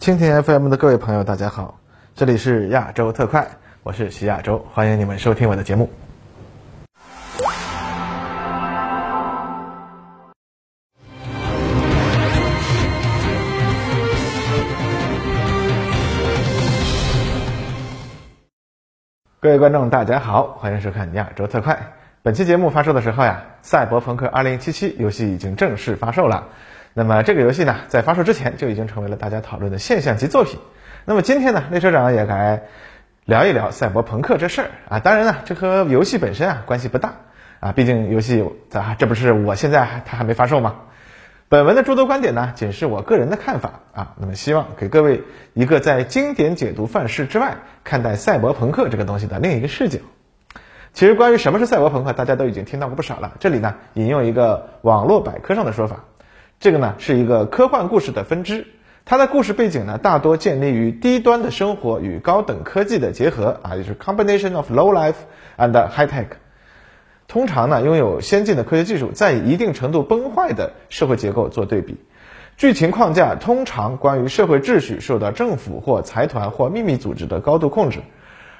蜻蜓 FM 的各位朋友，大家好，这里是亚洲特快，我是徐亚洲，欢迎你们收听我的节目。各位观众，大家好，欢迎收看亚洲特快。本期节目发售的时候呀，《赛博朋克2077》游戏已经正式发售了。那么这个游戏呢，在发售之前就已经成为了大家讨论的现象级作品。那么今天呢，列车长也来聊一聊赛博朋克这事儿啊。当然呢，这和游戏本身啊关系不大啊，毕竟游戏咱这不是我现在还它还没发售吗？本文的诸多观点呢，仅是我个人的看法啊。那么希望给各位一个在经典解读范式之外看待赛博朋克这个东西的另一个视角。其实关于什么是赛博朋克，大家都已经听到过不少了。这里呢，引用一个网络百科上的说法，这个呢是一个科幻故事的分支，它的故事背景呢大多建立于低端的生活与高等科技的结合啊，就是 combination of low life and high tech。通常呢，拥有先进的科学技术，在以一定程度崩坏的社会结构做对比。剧情框架通常关于社会秩序受到政府或财团或秘密组织的高度控制，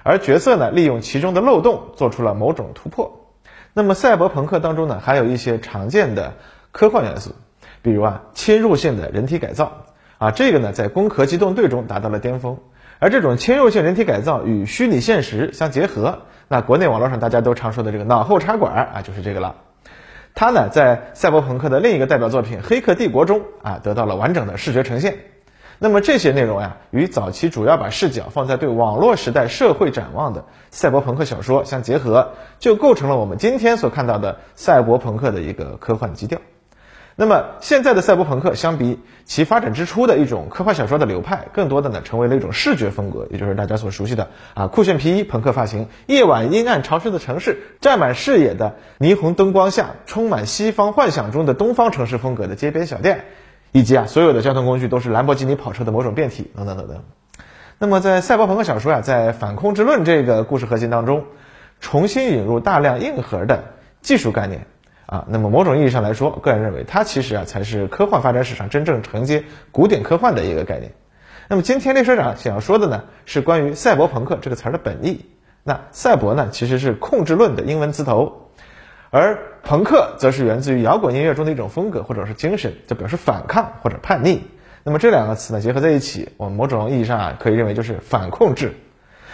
而角色呢，利用其中的漏洞做出了某种突破。那么，赛博朋克当中呢，还有一些常见的科幻元素，比如啊，侵入性的人体改造啊，这个呢，在《攻壳机动队》中达到了巅峰。而这种侵入性人体改造与虚拟现实相结合，那国内网络上大家都常说的这个脑后插管啊，就是这个了。它呢，在赛博朋克的另一个代表作品《黑客帝国》中啊，得到了完整的视觉呈现。那么这些内容呀，与早期主要把视角放在对网络时代社会展望的赛博朋克小说相结合，就构成了我们今天所看到的赛博朋克的一个科幻基调。那么现在的赛博朋克相比其发展之初的一种科幻小说的流派，更多的呢成为了一种视觉风格，也就是大家所熟悉的啊酷炫皮衣、朋克发型、夜晚阴暗潮湿的城市、占满视野的霓虹灯光下充满西方幻想中的东方城市风格的街边小店，以及啊所有的交通工具都是兰博基尼跑车的某种变体等等等等。那么在赛博朋克小说啊，在反控制论这个故事核心当中，重新引入大量硬核的技术概念。啊，那么某种意义上来说，个人认为它其实啊才是科幻发展史上真正承接古典科幻的一个概念。那么今天列车长想要说的呢，是关于赛博朋克这个词儿的本意。那赛博呢其实是控制论的英文词头，而朋克则是源自于摇滚音乐中的一种风格或者是精神，就表示反抗或者叛逆。那么这两个词呢结合在一起，我们某种意义上啊可以认为就是反控制。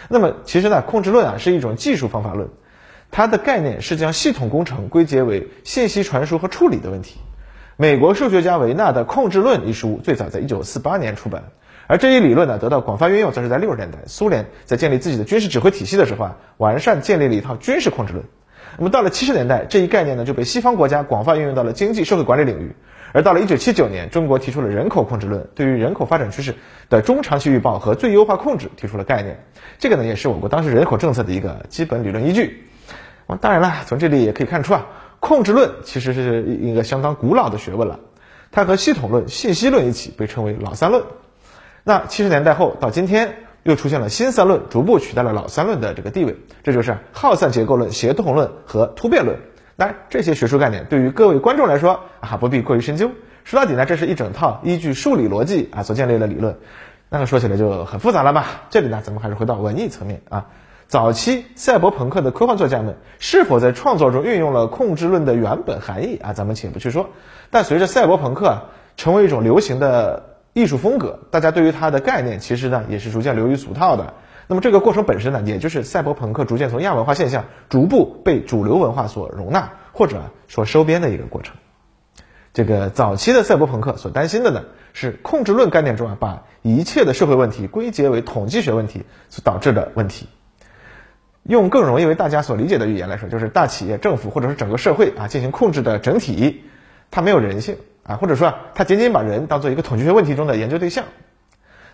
那么其实呢，控制论啊是一种技术方法论。它的概念是将系统工程归结为信息传输和处理的问题。美国数学家维纳的《控制论》一书最早在1948年出版，而这一理论呢得到广泛运用，则是在60年代，苏联在建立自己的军事指挥体系的时候啊，完善建立了一套军事控制论。那么到了70年代，这一概念呢就被西方国家广泛运用到了经济社会管理领域。而到了1979年，中国提出了人口控制论，对于人口发展趋势的中长期预报和最优化控制提出了概念。这个呢也是我国当时人口政策的一个基本理论依据。当然了，从这里也可以看出啊，控制论其实是一个相当古老的学问了。它和系统论、信息论一起被称为老三论。那七十年代后到今天，又出现了新三论，逐步取代了老三论的这个地位。这就是耗散结构论、协同论和突变论。当然，这些学术概念对于各位观众来说啊，不必过于深究。说到底呢，这是一整套依据数理逻辑啊所建立的理论。那个说起来就很复杂了吧。这里呢，咱们还是回到文艺层面啊。早期赛博朋克的科幻作家们是否在创作中运用了控制论的原本含义啊？咱们且不去说。但随着赛博朋克啊成为一种流行的艺术风格，大家对于它的概念其实呢也是逐渐流于俗套的。那么这个过程本身呢，也就是赛博朋克逐渐从亚文化现象逐步被主流文化所容纳或者说收编的一个过程。这个早期的赛博朋克所担心的呢，是控制论概念中啊把一切的社会问题归结为统计学问题所导致的问题。用更容易为大家所理解的语言来说，就是大企业、政府或者是整个社会啊进行控制的整体，它没有人性啊，或者说它仅仅把人当做一个统计学问题中的研究对象。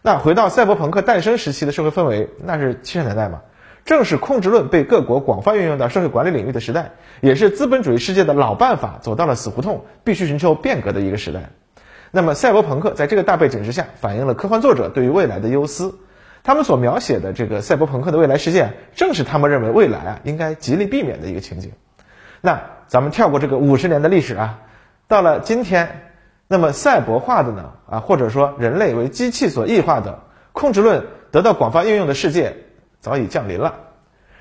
那回到赛博朋克诞生时期的社会氛围，那是七十年代嘛，正是控制论被各国广泛运用到社会管理领域的时代，也是资本主义世界的老办法走到了死胡同，必须寻求变革的一个时代。那么赛博朋克在这个大背景之下，反映了科幻作者对于未来的忧思。他们所描写的这个赛博朋克的未来世界，正是他们认为未来啊应该极力避免的一个情景。那咱们跳过这个五十年的历史啊，到了今天，那么赛博化的呢？啊，或者说人类为机器所异化的控制论得到广泛应用的世界早已降临了。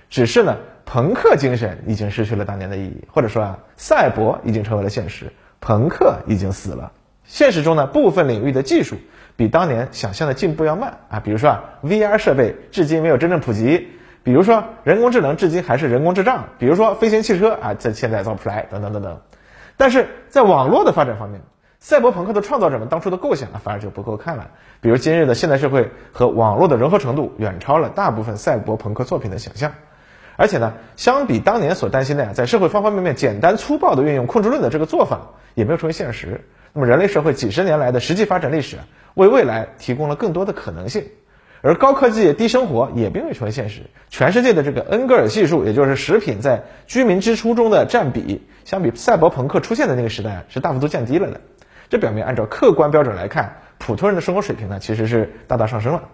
只是呢，朋克精神已经失去了当年的意义，或者说啊，赛博已经成为了现实，朋克已经死了。现实中呢，部分领域的技术比当年想象的进步要慢啊，比如说啊，VR 设备至今没有真正普及，比如说人工智能至今还是人工智障，比如说飞行汽车啊，在现在造不出来，等等等等。但是在网络的发展方面，赛博朋克的创造者们当初的构想啊，反而就不够看了。比如今日的现代社会和网络的融合程度远超了大部分赛博朋克作品的想象，而且呢，相比当年所担心的呀，在社会方方面面简单粗暴的运用控制论的这个做法，也没有成为现实。那么人类社会几十年来的实际发展历史，为未来提供了更多的可能性。而高科技低生活也并未成为现实。全世界的这个恩格尔系数，也就是食品在居民支出中的占比，相比赛博朋克出现的那个时代是大幅度降低了的。这表明，按照客观标准来看，普通人的生活水平呢，其实是大大上升了。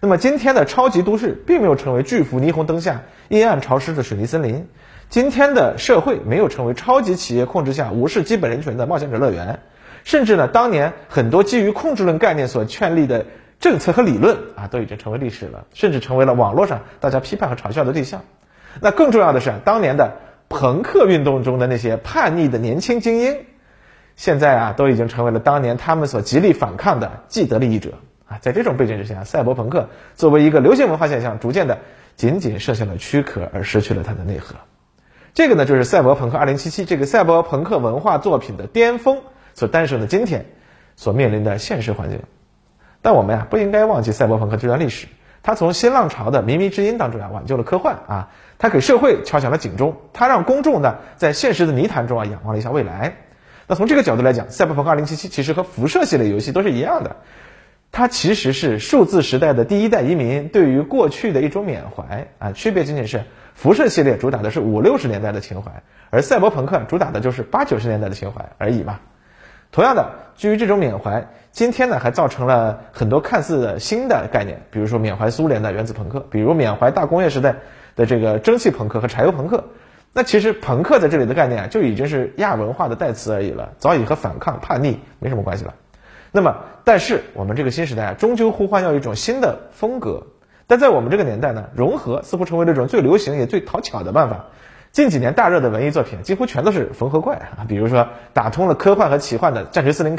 那么今天的超级都市，并没有成为巨幅霓虹灯下阴暗潮湿的水泥森林。今天的社会没有成为超级企业控制下无视基本人权的冒险者乐园。甚至呢，当年很多基于控制论概念所确立的。政策和理论啊，都已经成为历史了，甚至成为了网络上大家批判和嘲笑的对象。那更重要的是，当年的朋克运动中的那些叛逆的年轻精英，现在啊，都已经成为了当年他们所极力反抗的既得利益者啊。在这种背景之下，赛博朋克作为一个流行文化现象，逐渐的仅仅剩下了躯壳，而失去了它的内核。这个呢，就是赛博朋克2077这个赛博朋克文化作品的巅峰所诞生的今天所面临的现实环境。但我们呀不应该忘记赛博朋克这段历史，它从新浪潮的靡靡之音当中啊挽救了科幻啊，它给社会敲响了警钟，它让公众呢在现实的泥潭中啊仰望了一下未来。那从这个角度来讲，赛博朋克2077其实和辐射系列游戏都是一样的，它其实是数字时代的第一代移民对于过去的一种缅怀啊，区别仅仅是辐射系列主打的是五六十年代的情怀，而赛博朋克主打的就是八九十年代的情怀而已嘛。同样的，基于这种缅怀，今天呢还造成了很多看似新的概念，比如说缅怀苏联的原子朋克，比如缅怀大工业时代的这个蒸汽朋克和柴油朋克。那其实朋克在这里的概念啊，就已经是亚文化的代词而已了，早已和反抗、叛逆没什么关系了。那么，但是我们这个新时代啊，终究呼唤要一种新的风格。但在我们这个年代呢，融合似乎成为了一种最流行也最讨巧的办法。近几年大热的文艺作品几乎全都是缝合怪啊，比如说打通了科幻和奇幻的《战锤 40K》，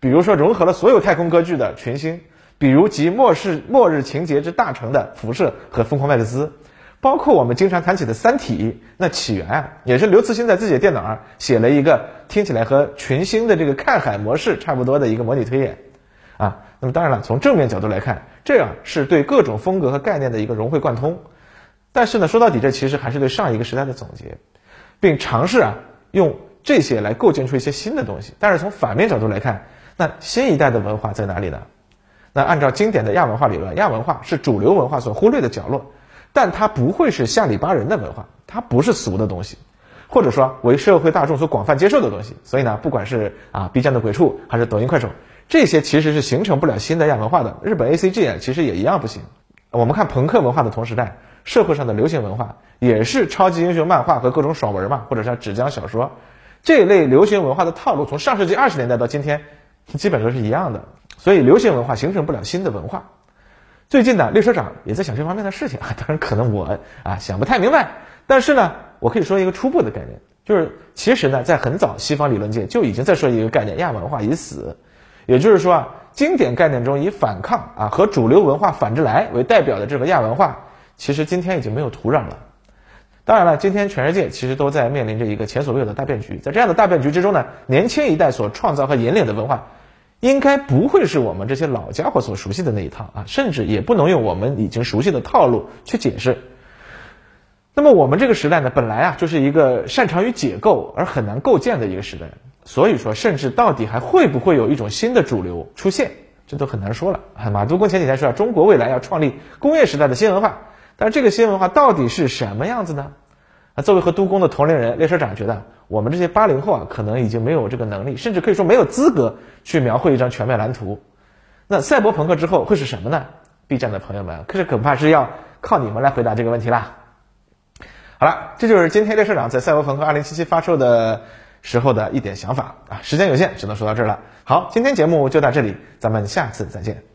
比如说融合了所有太空歌剧的《群星》，比如集末世末日情节之大成的《辐射》和《疯狂麦克斯》，包括我们经常谈起的《三体》，那起源啊也是刘慈欣在自己的电脑上写了一个听起来和《群星》的这个看海模式差不多的一个模拟推演啊。那么当然了，从正面角度来看，这样是对各种风格和概念的一个融会贯通。但是呢，说到底，这其实还是对上一个时代的总结，并尝试啊用这些来构建出一些新的东西。但是从反面角度来看，那新一代的文化在哪里呢？那按照经典的亚文化理论，亚文化是主流文化所忽略的角落，但它不会是下里巴人的文化，它不是俗的东西，或者说为社会大众所广泛接受的东西。所以呢，不管是啊 B 站的鬼畜，还是抖音快手，这些其实是形成不了新的亚文化的。日本 A C G 啊，其实也一样不行。我们看朋克文化的同时代。社会上的流行文化也是超级英雄漫画和各种爽文嘛，或者像纸浆小说这一类流行文化的套路，从上世纪二十年代到今天，基本都是一样的。所以流行文化形成不了新的文化。最近呢，列车长也在想这方面的事情啊，当然可能我啊想不太明白，但是呢，我可以说一个初步的概念，就是其实呢，在很早西方理论界就已经在说一个概念，亚文化已死。也就是说啊，经典概念中以反抗啊和主流文化反着来为代表的这个亚文化。其实今天已经没有土壤了。当然了，今天全世界其实都在面临着一个前所未有的大变局。在这样的大变局之中呢，年轻一代所创造和引领的文化，应该不会是我们这些老家伙所熟悉的那一套啊，甚至也不能用我们已经熟悉的套路去解释。那么我们这个时代呢，本来啊就是一个擅长于解构而很难构建的一个时代，所以说，甚至到底还会不会有一种新的主流出现，这都很难说了。马杜公前几天说啊，中国未来要创立工业时代的新文化。但这个新文化到底是什么样子呢？啊，作为和督工的同龄人，列车长觉得我们这些八零后啊，可能已经没有这个能力，甚至可以说没有资格去描绘一张全面蓝图。那赛博朋克之后会是什么呢？B 站的朋友们，可是恐怕是要靠你们来回答这个问题啦。好了，这就是今天列车长在赛博朋克二零七七发售的时候的一点想法啊。时间有限，只能说到这儿了。好，今天节目就到这里，咱们下次再见。